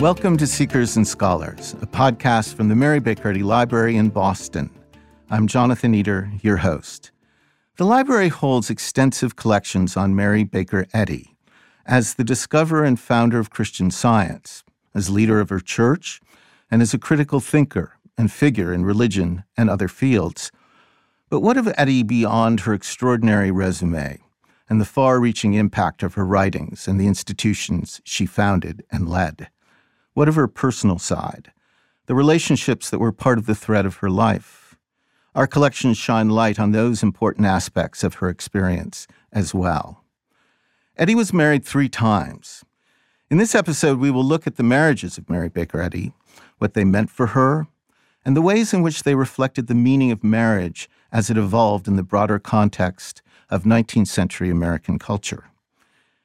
Welcome to Seekers and Scholars, a podcast from the Mary Baker Eddy Library in Boston. I'm Jonathan Eder, your host. The library holds extensive collections on Mary Baker Eddy. As the discoverer and founder of Christian Science, as leader of her church, and as a critical thinker and figure in religion and other fields. But what of Eddy beyond her extraordinary resume and the far reaching impact of her writings and the institutions she founded and led? What of her personal side, the relationships that were part of the thread of her life? Our collections shine light on those important aspects of her experience as well. Eddy was married three times. In this episode, we will look at the marriages of Mary Baker Eddy, what they meant for her, and the ways in which they reflected the meaning of marriage as it evolved in the broader context of 19th century American culture.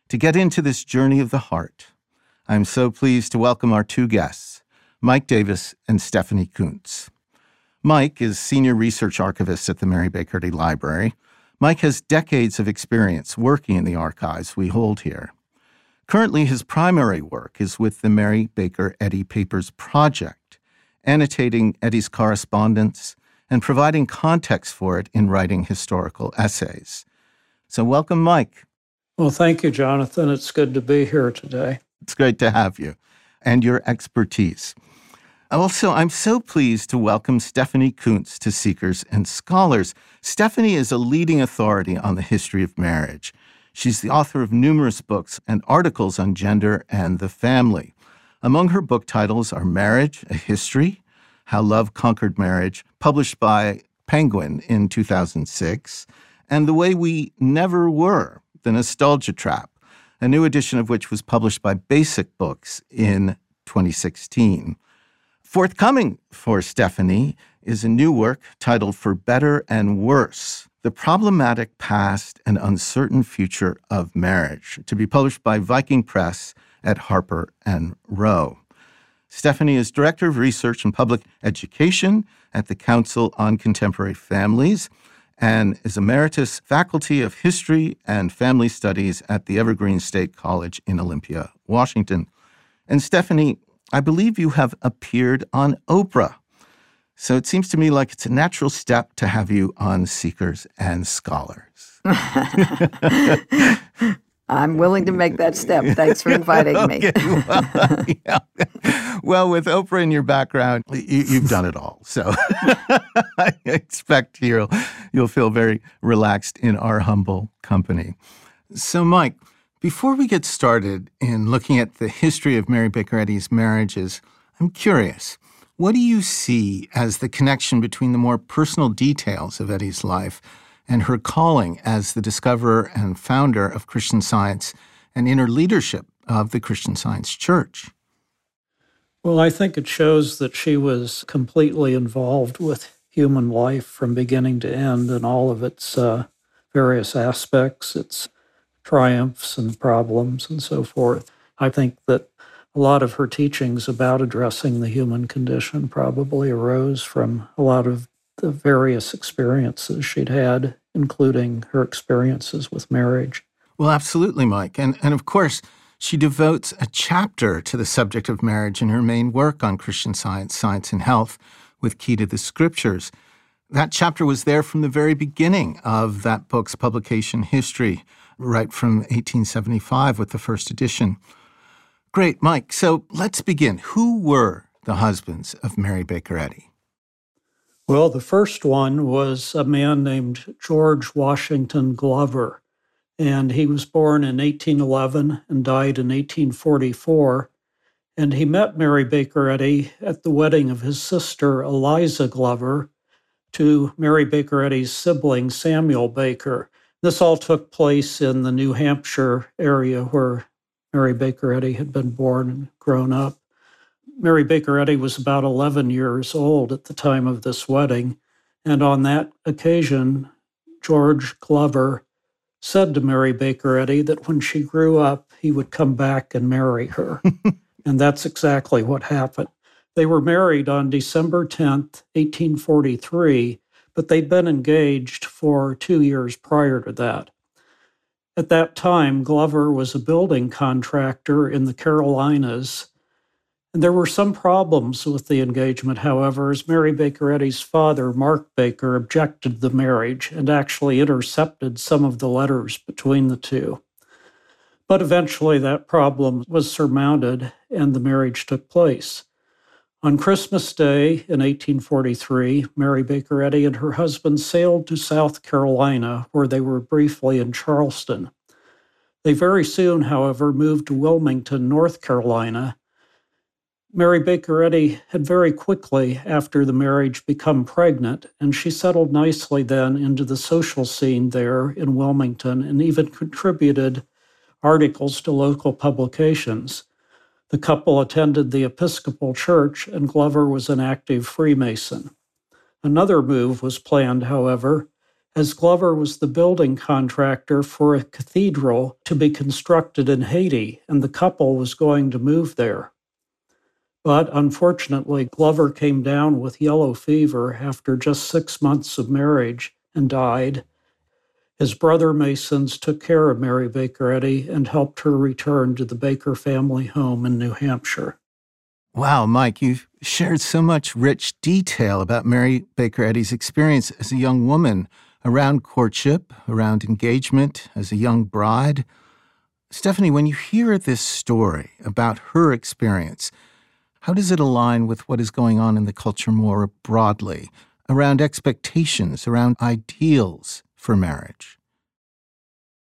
To get into this journey of the heart, I am so pleased to welcome our two guests, Mike Davis and Stephanie Coontz. Mike is Senior Research Archivist at the Mary Baker Eddy Library. Mike has decades of experience working in the archives we hold here. Currently, his primary work is with the Mary Baker Eddy Papers Project, annotating Eddy's correspondence, and providing context for it in writing historical essays. So, welcome, Mike. Well, thank you, Jonathan. It's good to be here today. It's great to have you and your expertise. Also, I'm so pleased to welcome Stephanie Coontz to Seekers and Scholars. Stephanie is a leading authority on the history of marriage. She's the author of numerous books and articles on gender and the family. Among her book titles are Marriage, A History, How Love Conquered Marriage, published by Penguin in 2006, and The Way We Never Were, The Nostalgia Trap, a new edition of which was published by Basic Books in 2016. Forthcoming for Stephanie is a new work titled For Better and Worse The Problematic Past and Uncertain Future of Marriage, to be published by Viking Press at Harper and Row. Stephanie is Director of Research and Public Education at the Council on Contemporary Families and is Emeritus Faculty of History and Family Studies at the Evergreen State College in Olympia, Washington. And Stephanie, I believe you have appeared on Oprah. So it seems to me like it's a natural step to have you on Seekers and Scholars. I'm willing to make that step. Thanks for inviting me. well, yeah. well, with Oprah in your background, you, have done it all. So I expect you'll, you'll feel very relaxed in our humble company. So, Mike, before we get started in looking at the history of Mary Baker Eddy's marriages, I'm curious. What do you see as the connection between the more personal details of Eddy's life and her calling as the discoverer and founder of Christian Science and inner leadership of the Christian Science Church. Well, I think it shows that she was completely involved with human life from beginning to end and all of its uh, various aspects, its triumphs and problems and so forth. I think that a lot of her teachings about addressing the human condition probably arose from a lot of the various experiences she'd had, including her experiences with marriage. Well, absolutely, Mike. And, and of course, she devotes a chapter to the subject of marriage in her main work on Christian science, science, and health with Key to the Scriptures. That chapter was there from the very beginning of that book's publication history, right from 1875 with the first edition. Great, Mike. So let's begin. Who were the husbands of Mary Baker Eddy? Well, the first one was a man named George Washington Glover, and he was born in 1811 and died in 1844. And he met Mary Baker Eddy at the wedding of his sister Eliza Glover to Mary Baker Eddy's sibling Samuel Baker. This all took place in the New Hampshire area where Mary Baker Eddy had been born and grown up. Mary Baker Eddy was about 11 years old at the time of this wedding. And on that occasion, George Glover said to Mary Baker Eddy that when she grew up, he would come back and marry her. and that's exactly what happened. They were married on December 10th, 1843, but they'd been engaged for two years prior to that. At that time, Glover was a building contractor in the Carolinas And there were some problems with the engagement, however, as Mary Baker Eddy's father, Mark Baker, objected the marriage and actually intercepted some of the letters between the two. But eventually that problem was surmounted and the marriage took place. On Christmas Day in 1843, Mary Baker Eddy and her husband sailed to South Carolina, where they were briefly in Charleston. They very soon, however, moved to Wilmington, North Carolina, Mary Baker Eddy had very quickly after the marriage become pregnant, and she settled nicely then into the social scene there in Wilmington and even contributed articles to local publications. The couple attended the Episcopal Church, and Glover was an active Freemason. Another move was planned, however, as Glover was the building contractor for a cathedral to be constructed in Haiti, and the couple was going to move there. But unfortunately, Glover came down with yellow fever after just six months of marriage and died. His brother Masons took care of Mary Baker Eddy and helped her return to the Baker family home in New Hampshire. Wow, Mike, you've shared so much rich detail about Mary Baker Eddy's experience as a young woman around courtship, around engagement, as a young bride. Stephanie, when you hear this story about her experience, how does it align with what is going on in the culture more broadly around expectations, around ideals for marriage?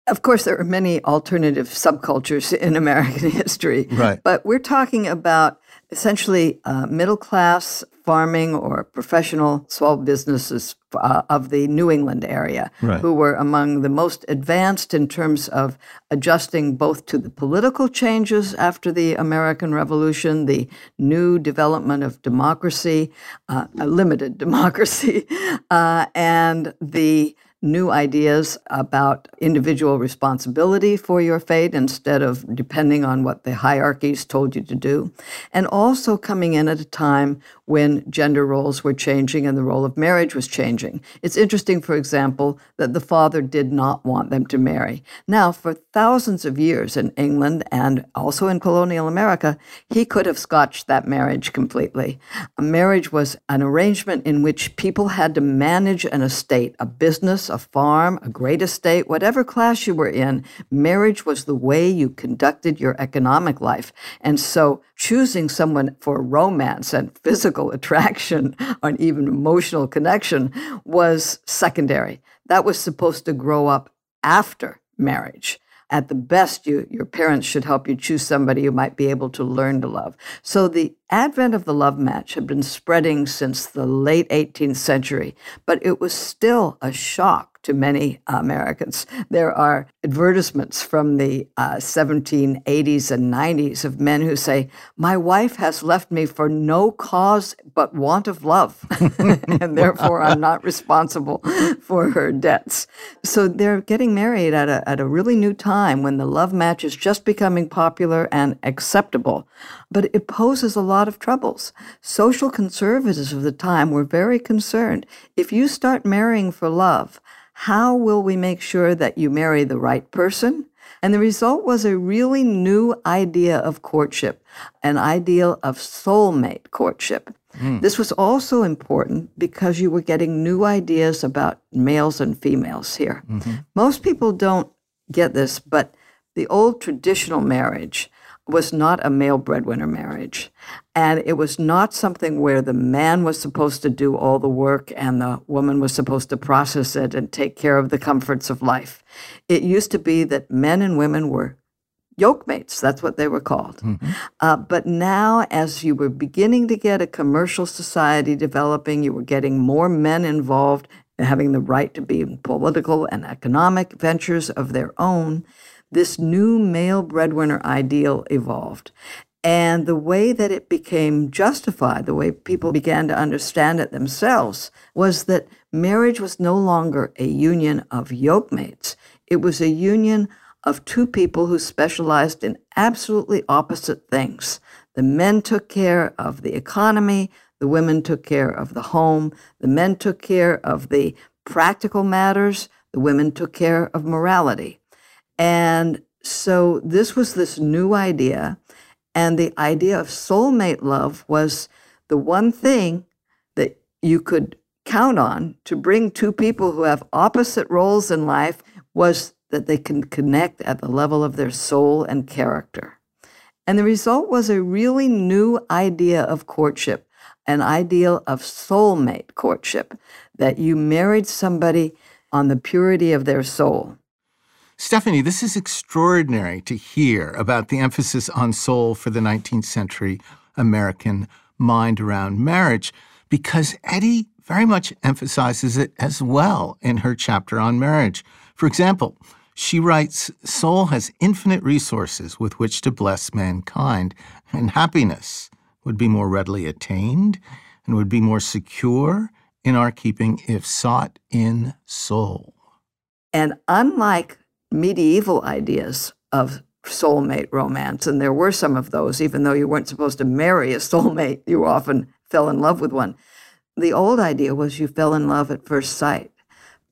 Of course, there are many alternative subcultures in American history. Right. But we're talking about essentially uh, middle class farming or professional small businesses uh, of the New England area right. who were among the most advanced in terms of adjusting both to the political changes after the American Revolution, the new development of democracy, uh, limited democracy, uh, and the new ideas about individual responsibility for your fate instead of depending on what the hierarchies told you to do. And also coming in at a time when gender roles were changing and the role of marriage was changing. It's interesting, for example, that the father did not want them to marry. Now, for thousands of years in England and also in colonial America, he could have scotched that marriage completely. A marriage was an arrangement in which people had to manage an estate, a business, a farm, a great estate, whatever class you were in, marriage was the way you conducted your economic life. And so choosing someone for romance and physical attraction or even emotional connection was secondary. That was supposed to grow up after marriage. At the best, you, your parents should help you choose somebody you might be able to learn to love. So the advent of the love match had been spreading since the late 18th century, but it was still a shock to many Americans. There are advertisements from the uh, 1780s and 90s of men who say, My wife has left me for no cause but want of love, and therefore I'm not responsible for her debts. So they're getting married at a, at a really new time when the love match is just becoming popular and acceptable. But it poses a lot of troubles. Social conservatives of the time were very concerned. If you start marrying for love, how will we make sure that you marry the right person? And the result was a really new idea of courtship, an ideal of soulmate courtship. Mm. This was also important because you were getting new ideas about males and females here. Mm-hmm. Most people don't get this, but the old traditional marriage was not a male breadwinner marriage. And it was not something where the man was supposed to do all the work and the woman was supposed to process it and take care of the comforts of life. It used to be that men and women were yoke mates, That's what they were called. Mm-hmm. Uh, but now, as you were beginning to get a commercial society developing, you were getting more men involved, having the right to be in political and economic ventures of their own this new male breadwinner ideal evolved. And the way that it became justified, the way people began to understand it themselves, was that marriage was no longer a union of yoke mates. It was a union of two people who specialized in absolutely opposite things. The men took care of the economy, the women took care of the home, the men took care of the practical matters, the women took care of morality. And so this was this new idea. And the idea of soulmate love was the one thing that you could count on to bring two people who have opposite roles in life was that they can connect at the level of their soul and character. And the result was a really new idea of courtship, an ideal of soulmate courtship, that you married somebody on the purity of their soul. Stephanie, this is extraordinary to hear about the emphasis on soul for the 19th century American mind around marriage, because Eddy very much emphasizes it as well in her chapter on marriage. For example, she writes Soul has infinite resources with which to bless mankind, and happiness would be more readily attained and would be more secure in our keeping if sought in soul. And unlike medieval ideas of soulmate romance, and there were some of those, even though you weren't supposed to marry a soulmate, you often fell in love with one. The old idea was you fell in love at first sight.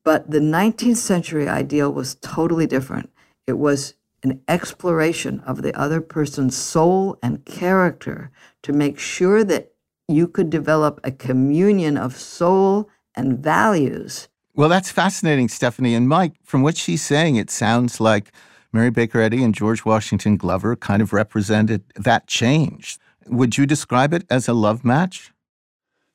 But the 19th century ideal was totally different. It was an exploration of the other person's soul and character to make sure that you could develop a communion of soul and values. Well, that's fascinating, Stephanie. And Mike, from what she's saying, it sounds like Mary Baker Eddy and George Washington Glover kind of represented that change. Would you describe it as a love match?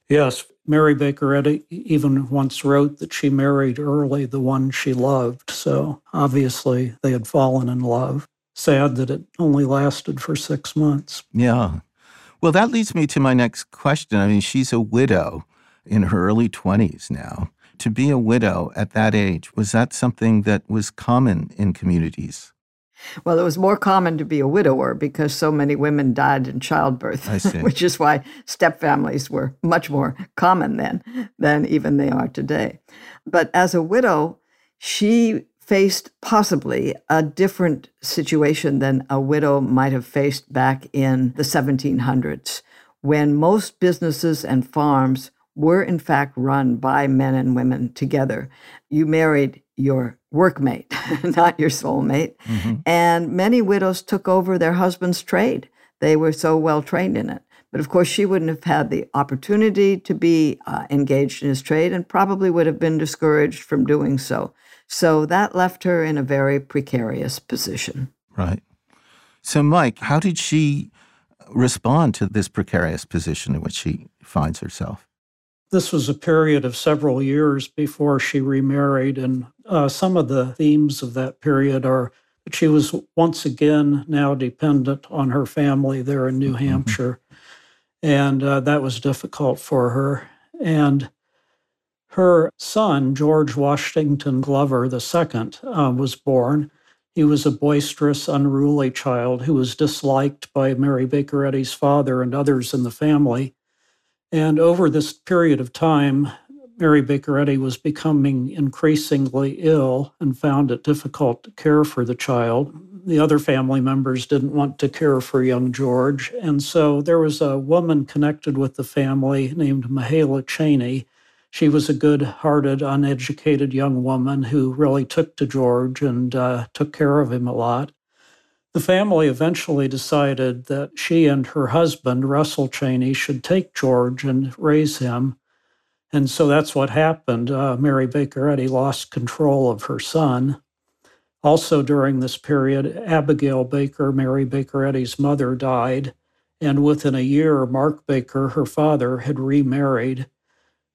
Yes, Mary Baker Eddy even once wrote that she married early the one she loved. So obviously they had fallen in love. Sad that it only lasted for six months. Yeah. Well, that leads me to my next question. I mean, she's a widow in her early 20s now. To be a widow at that age, was that something that was common in communities? Well, it was more common to be a widower because so many women died in childbirth, which is why stepfamilies were much more common then than even they are today. But as a widow, she faced possibly a different situation than a widow might have faced back in the 1700s, when most businesses and farms were in fact run by men and women together. You married your workmate, not your soulmate. Mm-hmm. And many widows took over their husband's trade. They were so well trained in it. But of course, she wouldn't have had the opportunity to be uh, engaged in his trade and probably would have been discouraged from doing so. So that left her in a very precarious position. Right. So, Mike, how did she respond to this precarious position in which she finds herself? This was a period of several years before she remarried, and uh, some of the themes of that period are that she was once again now dependent on her family there in New mm-hmm. Hampshire, and uh, that was difficult for her. And her son, George Washington Glover II, uh, was born. He was a boisterous, unruly child who was disliked by Mary Baker Eddy's father and others in the family. And over this period of time, Mary Baker Eddy was becoming increasingly ill and found it difficult to care for the child. The other family members didn't want to care for young George. And so there was a woman connected with the family named Mahala Cheney. She was a good hearted, uneducated young woman who really took to George and uh, took care of him a lot. The family eventually decided that she and her husband, Russell Cheney, should take George and raise him. And so that's what happened. Uh, Mary Baker Eddy lost control of her son. Also, during this period, Abigail Baker, Mary Baker Eddy's mother, died. And within a year, Mark Baker, her father, had remarried.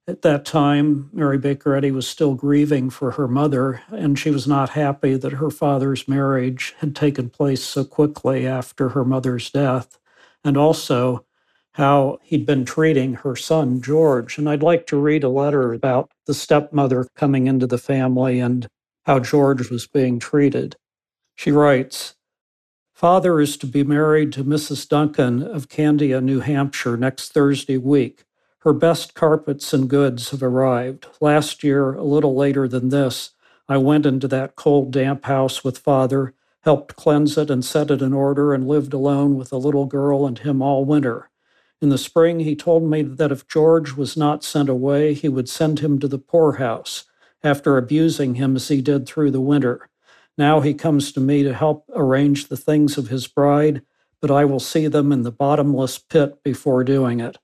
At that time, Mary Baker Eddy was still grieving for her mother, and she was not happy that her father's marriage had taken place so quickly after her mother's death, and also how he'd been treating her son, George. And I'd like to read a letter about the stepmother coming into the family and how George was being treated. She writes, Father is to be married to Mrs. Duncan of Candia, New Hampshire, next Thursday week. Her best carpets and goods have arrived. Last year, a little later than this, I went into that cold, damp house with father, helped cleanse it and set it in order, and lived alone with the little girl and him all winter. In the spring, he told me that if George was not sent away, he would send him to the poorhouse after abusing him as he did through the winter. Now he comes to me to help arrange the things of his bride, but I will see them in the bottomless pit before doing it.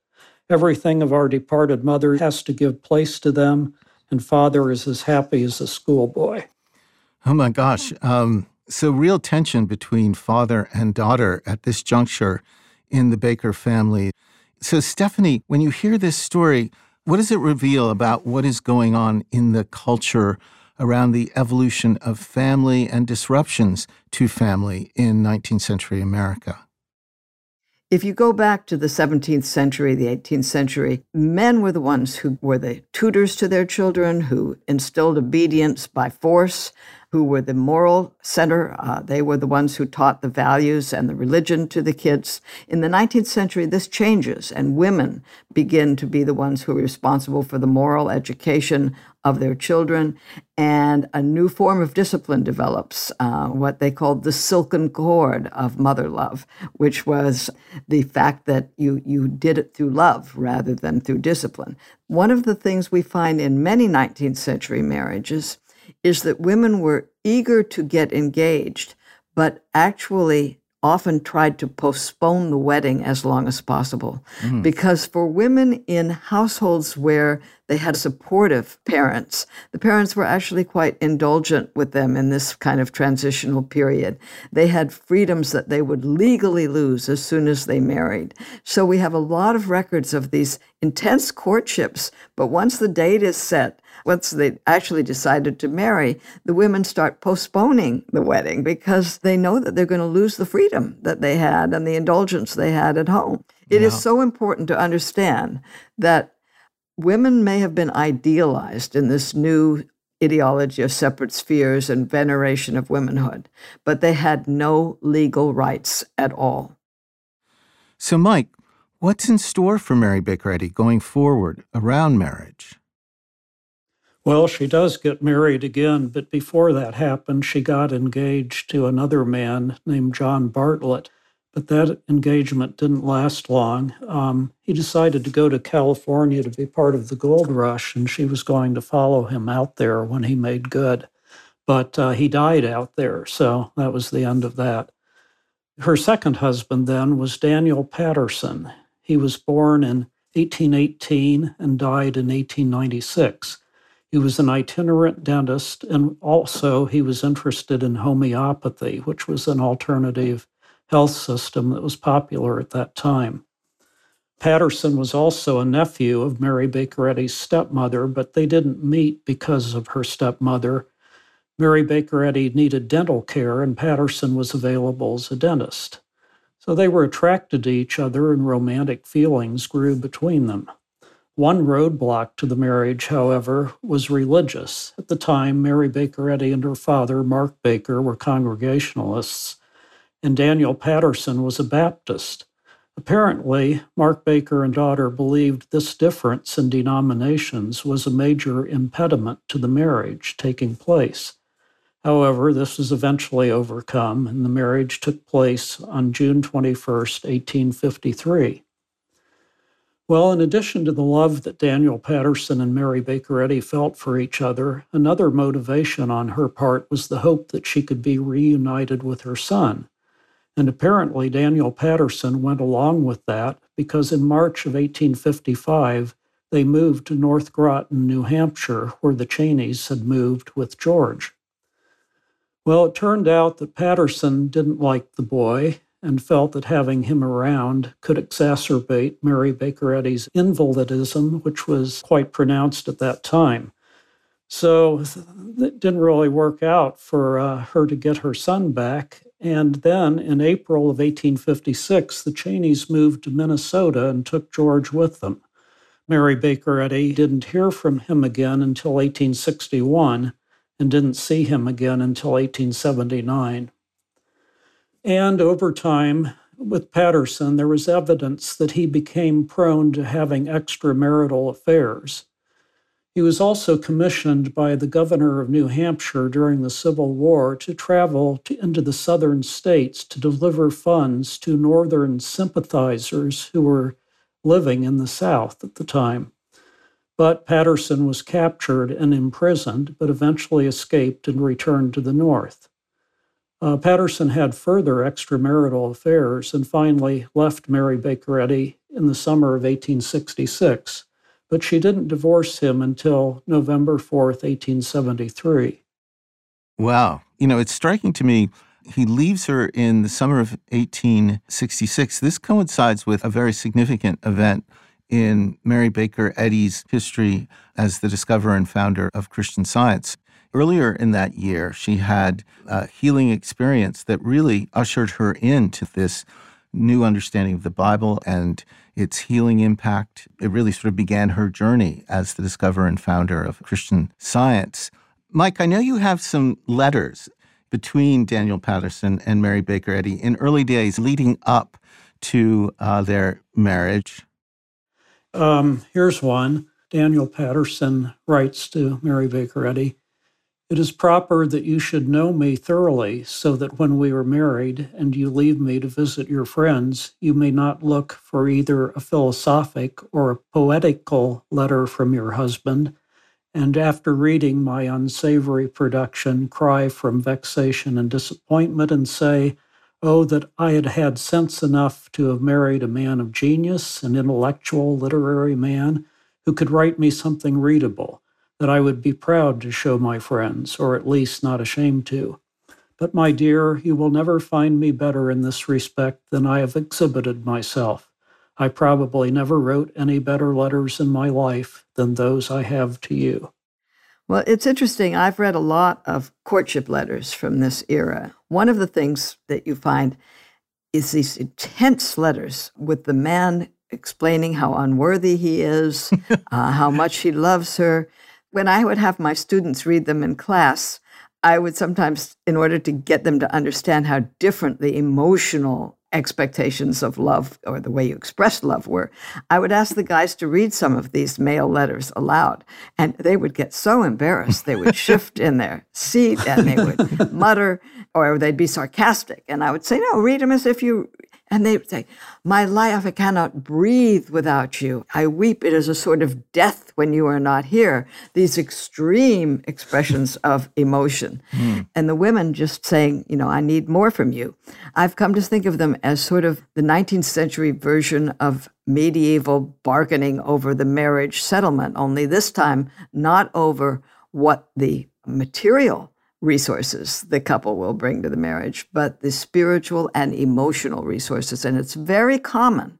Everything of our departed mother has to give place to them, and father is as happy as a schoolboy. Oh my gosh. Um, so, real tension between father and daughter at this juncture in the Baker family. So, Stephanie, when you hear this story, what does it reveal about what is going on in the culture around the evolution of family and disruptions to family in 19th century America? If you go back to the 17th century, the 18th century, men were the ones who were the tutors to their children, who instilled obedience by force, who were the moral center. Uh, they were the ones who taught the values and the religion to the kids. In the 19th century, this changes, and women begin to be the ones who are responsible for the moral education of their children. And a new form of discipline develops, uh, what they called the silken cord of mother love, which was the fact that you, you did it through love rather than through discipline. One of the things we find in many 19th century marriages is that women were eager to get engaged, but actually often tried to postpone the wedding as long as possible. Mm. Because for women in households where they had supportive parents, the parents were actually quite indulgent with them in this kind of transitional period. They had freedoms that they would legally lose as soon as they married. So we have a lot of records of these intense courtships, but once the date is set, once they actually decided to marry, the women start postponing the wedding because they know that they're going to lose the freedom that they had and the indulgence they had at home. It is so important to understand that women may have been idealized in this new ideology of separate spheres and veneration of womanhood, but they had no legal rights at all. So, Mike, what's in store for Mary Baker Eddy going forward around marriage? Well, she does get married again, but before that happened, she got engaged to another man named John Bartlett. But that engagement didn't last long. Um, he decided to go to California to be part of the gold rush, and she was going to follow him out there when he made good. But uh, he died out there, so that was the end of that. Her second husband then was Daniel Patterson. He was born in 1818 and died in 1896. He was an itinerant dentist, and also he was interested in homeopathy, which was an alternative health system that was popular at that time. Patterson was also a nephew of Mary Baker Eddy's stepmother, but they didn't meet because of her stepmother. Mary Baker Eddy needed dental care, and Patterson was available as a dentist. So they were attracted to each other, and romantic feelings grew between them. One roadblock to the marriage, however, was religious. At the time, Mary Baker Eddy and her father, Mark Baker, were Congregationalists, and Daniel Patterson was a Baptist. Apparently, Mark Baker and daughter believed this difference in denominations was a major impediment to the marriage taking place. However, this was eventually overcome, and the marriage took place on June 21, 1853. Well, in addition to the love that Daniel Patterson and Mary Baker Eddy felt for each other, another motivation on her part was the hope that she could be reunited with her son. And apparently, Daniel Patterson went along with that because in March of 1855, they moved to North Groton, New Hampshire, where the Cheneys had moved with George. Well, it turned out that Patterson didn't like the boy and felt that having him around could exacerbate Mary Baker Eddy's invalidism, which was quite pronounced at that time. So it didn't really work out for uh, her to get her son back. And then in April of 1856, the Cheneys moved to Minnesota and took George with them. Mary Baker Eddy didn't hear from him again until 1861 and didn't see him again until 1879. And over time, with Patterson, there was evidence that he became prone to having extramarital affairs. He was also commissioned by the governor of New Hampshire during the Civil War to travel to, into the southern states to deliver funds to northern sympathizers who were living in the South at the time. But Patterson was captured and imprisoned, but eventually escaped and returned to the North. Uh, Patterson had further extramarital affairs and finally left Mary Baker Eddy in the summer of 1866, but she didn't divorce him until November 4th, 1873. Wow. You know, it's striking to me. He leaves her in the summer of 1866. This coincides with a very significant event in Mary Baker Eddy's history as the discoverer and founder of Christian Science. Earlier in that year, she had a healing experience that really ushered her into this new understanding of the Bible and its healing impact. It really sort of began her journey as the discoverer and founder of Christian Science. Mike, I know you have some letters between Daniel Patterson and Mary Baker Eddy in early days leading up to uh, their marriage. Um, here's one. Daniel Patterson writes to Mary Baker Eddy it is proper that you should know me thoroughly, so that when we are married and you leave me to visit your friends, you may not look for either a philosophic or a poetical letter from your husband, and after reading my unsavory production, cry from vexation and disappointment and say, Oh, that I had had sense enough to have married a man of genius, an intellectual, literary man, who could write me something readable that I would be proud to show my friends, or at least not ashamed to. But, my dear, you will never find me better in this respect than I have exhibited myself. I probably never wrote any better letters in my life than those I have to you. Well, it's interesting. I've read a lot of courtship letters from this era. One of the things that you find is these intense letters with the man explaining how unworthy he is, uh, how much he loves her when I would have my students read them in class, I would sometimes, in order to get them to understand how different the emotional expectations of love or the way you express love were, I would ask the guys to read some of these male letters aloud. And they would get so embarrassed, they would shift in their seat and they would mutter or they'd be sarcastic. And I would say, No, read them as if you and they say, My life, I cannot breathe without you. I weep. It is a sort of death when you are not here. These extreme expressions of emotion. Mm. And the women just saying, You know, I need more from you. I've come to think of them as sort of the 19th century version of medieval bargaining over the marriage settlement, only this time not over what the material resources the couple will bring to the marriage, but the spiritual and emotional resources. And it's very common.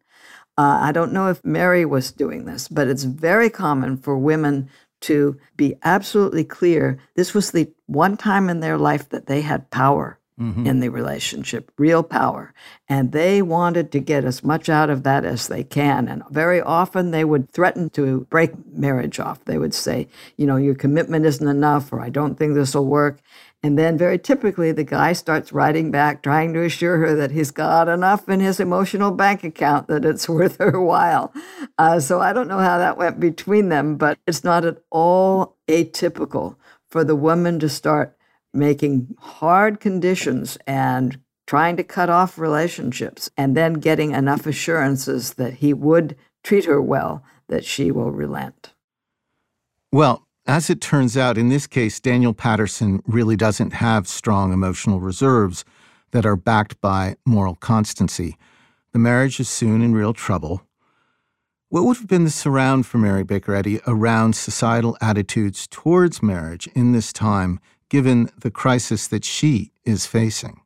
Uh, I don't know if Mary was doing this, but it's very common for women to be absolutely clear this was the one time in their life that they had power mm-hmm. in the relationship, real power. And they wanted to get as much out of that as they can. And very often they would threaten to break marriage off. They would say, you know, your commitment isn't enough, or I don't think this will work. And then, very typically, the guy starts writing back, trying to assure her that he's got enough in his emotional bank account that it's worth her while. Uh, so I don't know how that went between them, but it's not at all atypical for the woman to start making hard conditions and trying to cut off relationships and then getting enough assurances that he would treat her well that she will relent. Well, as it turns out, in this case, Daniel Patterson really doesn't have strong emotional reserves that are backed by moral constancy. The marriage is soon in real trouble. What would have been the surround for Mary Baker Eddy around societal attitudes towards marriage in this time given the crisis that she is facing?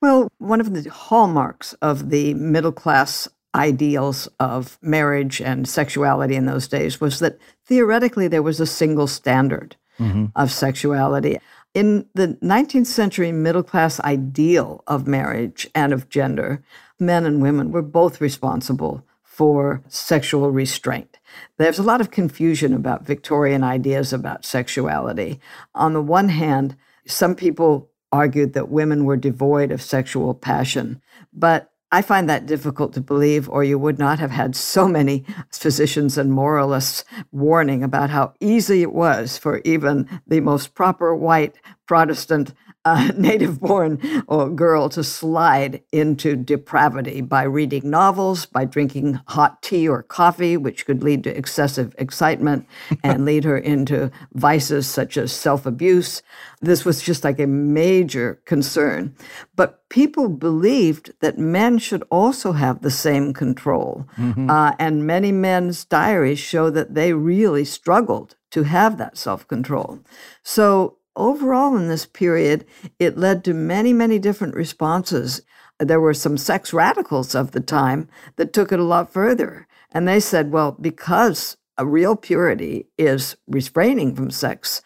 Well, one of the hallmarks of the middle class ideals of marriage and sexuality in those days was that theoretically there was a single standard mm-hmm. of sexuality. In the 19th century middle class ideal of marriage and of gender, men and women were both responsible for sexual restraint. There's a lot of confusion about Victorian ideas about sexuality. On the one hand, some people argued that women were devoid of sexual passion, but I find that difficult to believe, or you would not have had so many physicians and moralists warning about how easy it was for even the most proper white Protestant a native born or girl to slide into depravity by reading novels, by drinking hot tea or coffee, which could lead to excessive excitement and lead her into vices such as self abuse. This was just like a major concern. But people believed that men should also have the same control. Mm-hmm. Uh, and many men's diaries show that they really struggled to have that self control. So overall in this period, it led to many, many different responses. There were some sex radicals of the time that took it a lot further. And they said, well, because a real purity is refraining from sex,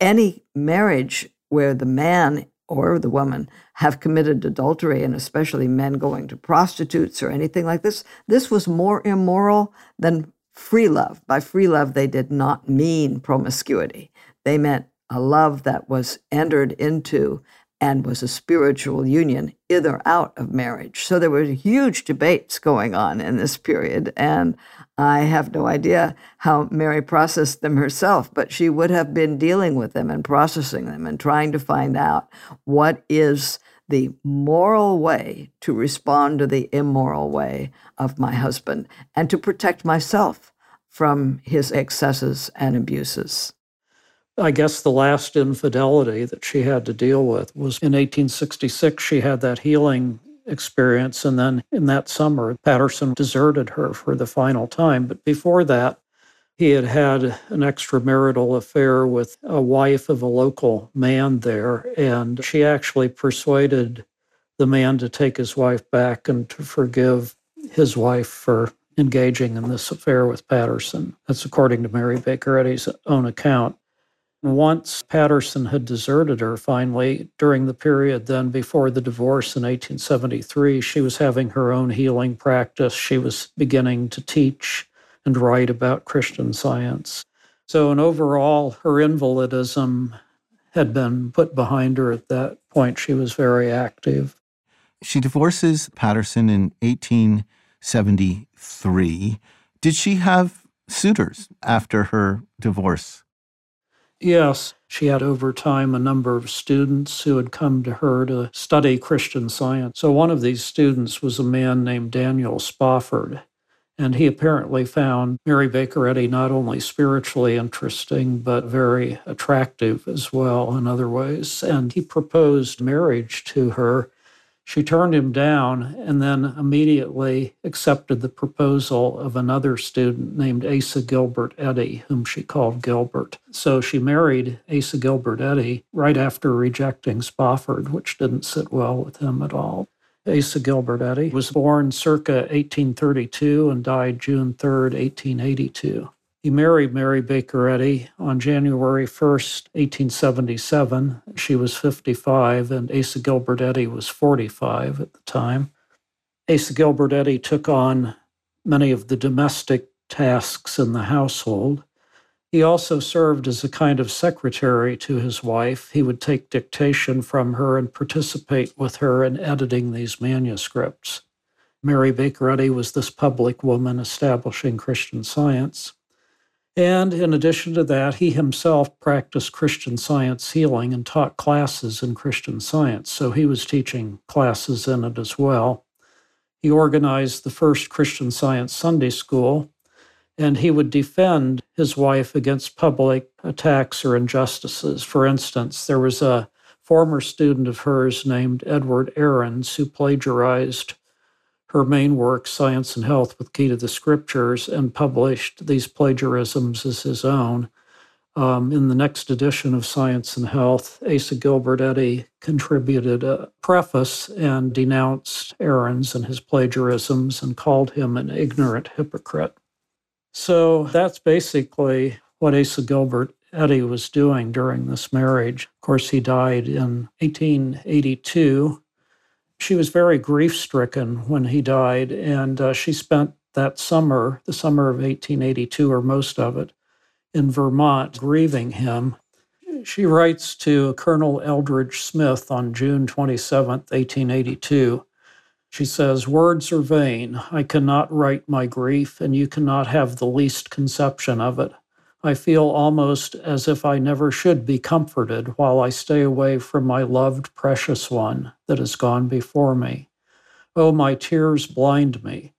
any marriage where the man or the woman have committed adultery, and especially men going to prostitutes or anything like this, this was more immoral than free love. By free love, they did not mean promiscuity. They meant a love that was entered into and was a spiritual union or out of marriage. So there were huge debates going on in this period. And I have no idea how Mary processed them herself, but she would have been dealing with them and processing them and trying to find out what is the moral way to respond to the immoral way of my husband and to protect myself from his excesses and abuses. I guess the last infidelity that she had to deal with was in 1866. She had that healing experience. And then in that summer, Patterson deserted her for the final time. But before that, he had had an extramarital affair with a wife of a local man there. And she actually persuaded the man to take his wife back and to forgive his wife for engaging in this affair with Patterson. That's according to Mary Baker Eddy's own account. Once Patterson had deserted her finally during the period then before the divorce in 1873, she was having her own healing practice. She was beginning to teach and write about Christian science. So, in overall, her invalidism had been put behind her at that point. She was very active. She divorces Patterson in 1873. Did she have suitors after her divorce? Yes, she had over time a number of students who had come to her to study Christian science. So one of these students was a man named Daniel Spofford. And he apparently found Mary Baker Eddy not only spiritually interesting, but very attractive as well in other ways. And he proposed marriage to her she turned him down and then immediately accepted the proposal of another student named Asa Gilbert Eddy, whom she called Gilbert. So she married Asa Gilbert Eddy right after rejecting Spofford, which didn't sit well with him at all. Asa Gilbert Eddy was born circa 1832 and died June 3, 1882. He married Mary Baker Eddy on January 1st, 1877. She was 55, and Asa Gilbert Eddy was 45 at the time. Asa Gilbert Eddy took on many of the domestic tasks in the household. He also served as a kind of secretary to his wife. He would take dictation from her and participate with her in editing these manuscripts. Mary Baker Eddy was this public woman establishing Christian science. And in addition to that, he himself practiced Christian science healing and taught classes in Christian science. So he was teaching classes in it as well. He organized the first Christian Science Sunday school, and he would defend his wife against public attacks or injustices. For instance, there was a former student of hers named Edward Arens who plagiarized her main work, Science and Health with Key to the Scriptures, and published these plagiarisms as his own. Um, in the next edition of Science and Health, Asa Gilbert Eddy contributed a preface and denounced Arens and his plagiarisms and called him an ignorant hypocrite. So that's basically what Asa Gilbert Eddy was doing during this marriage. Of course, he died in 1882 she was very grief stricken when he died, and uh, she spent that summer, the summer of 1882, or most of it, in Vermont, grieving him. She writes to Colonel Eldridge Smith on June 27, 1882. She says, Words are vain. I cannot write my grief, and you cannot have the least conception of it. I feel almost as if I never should be comforted while I stay away from my loved, precious one that has gone before me. Oh, my tears blind me.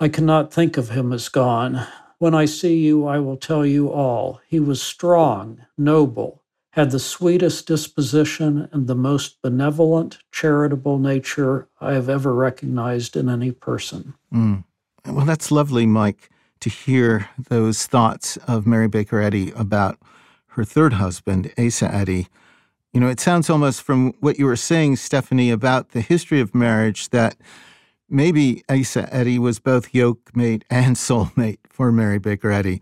I cannot think of him as gone. When I see you, I will tell you all. He was strong, noble, had the sweetest disposition and the most benevolent, charitable nature I have ever recognized in any person. Mm. Well, that's lovely, Mike to hear those thoughts of Mary Baker Eddy about her third husband, Asa Eddy. You know, it sounds almost from what you were saying, Stephanie, about the history of marriage that maybe Asa Eddy was both yoke mate and soulmate for Mary Baker Eddy.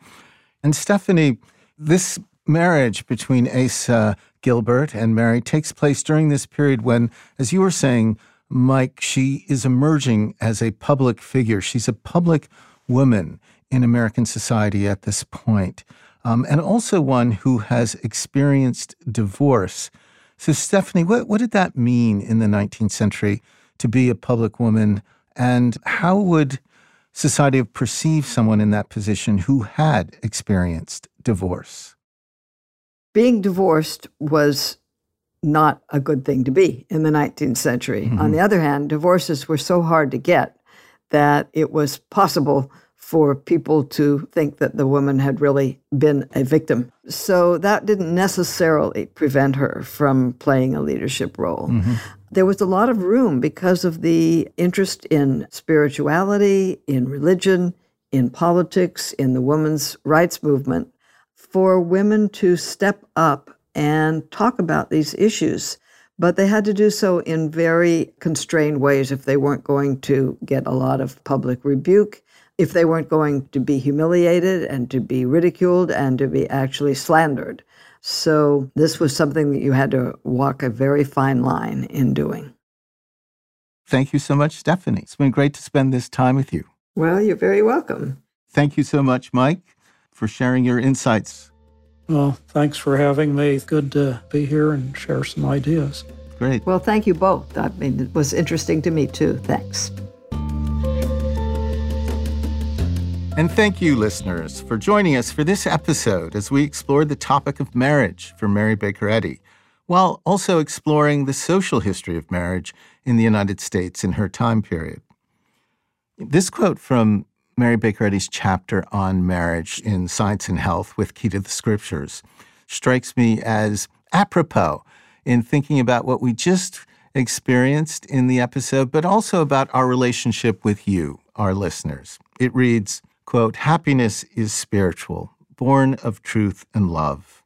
And Stephanie, this marriage between Asa Gilbert and Mary takes place during this period when, as you were saying, Mike, she is emerging as a public figure. She's a public woman in American society at this point, um, and also one who has experienced divorce. So, Stephanie, what, what did that mean in the 19th century to be a public woman? And how would society have perceived someone in that position who had experienced divorce? Being divorced was not a good thing to be in the 19th century. Mm-hmm. On the other hand, divorces were so hard to get that it was possible for people to think that the woman had really been a victim. So that didn't necessarily prevent her from playing a leadership role. Mm-hmm. There was a lot of room because of the interest in spirituality, in religion, in politics, in the women's rights movement, for women to step up and talk about these issues. But they had to do so in very constrained ways if they weren't going to get a lot of public rebuke if they weren't going to be humiliated and to be ridiculed and to be actually slandered. So this was something that you had to walk a very fine line in doing. Thank you so much, Stephanie. It's been great to spend this time with you. Well, you're very welcome. Thank you so much, Mike, for sharing your insights. Well, thanks for having me. Good to be here and share some ideas. Great. Well, thank you both. I mean, it was interesting to me too. Thanks. And thank you, listeners, for joining us for this episode as we explored the topic of marriage for Mary Baker Eddy, while also exploring the social history of marriage in the United States in her time period. This quote from Mary Baker Eddy's chapter on marriage in Science and Health with Key to the Scriptures strikes me as apropos in thinking about what we just experienced in the episode, but also about our relationship with you, our listeners. It reads, Quote, happiness is spiritual, born of truth and love.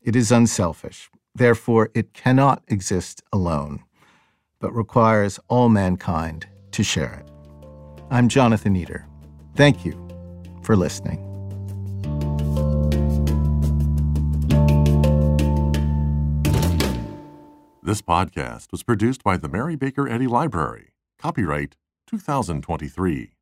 It is unselfish. Therefore, it cannot exist alone, but requires all mankind to share it. I'm Jonathan Eder. Thank you for listening. This podcast was produced by the Mary Baker Eddy Library. Copyright 2023.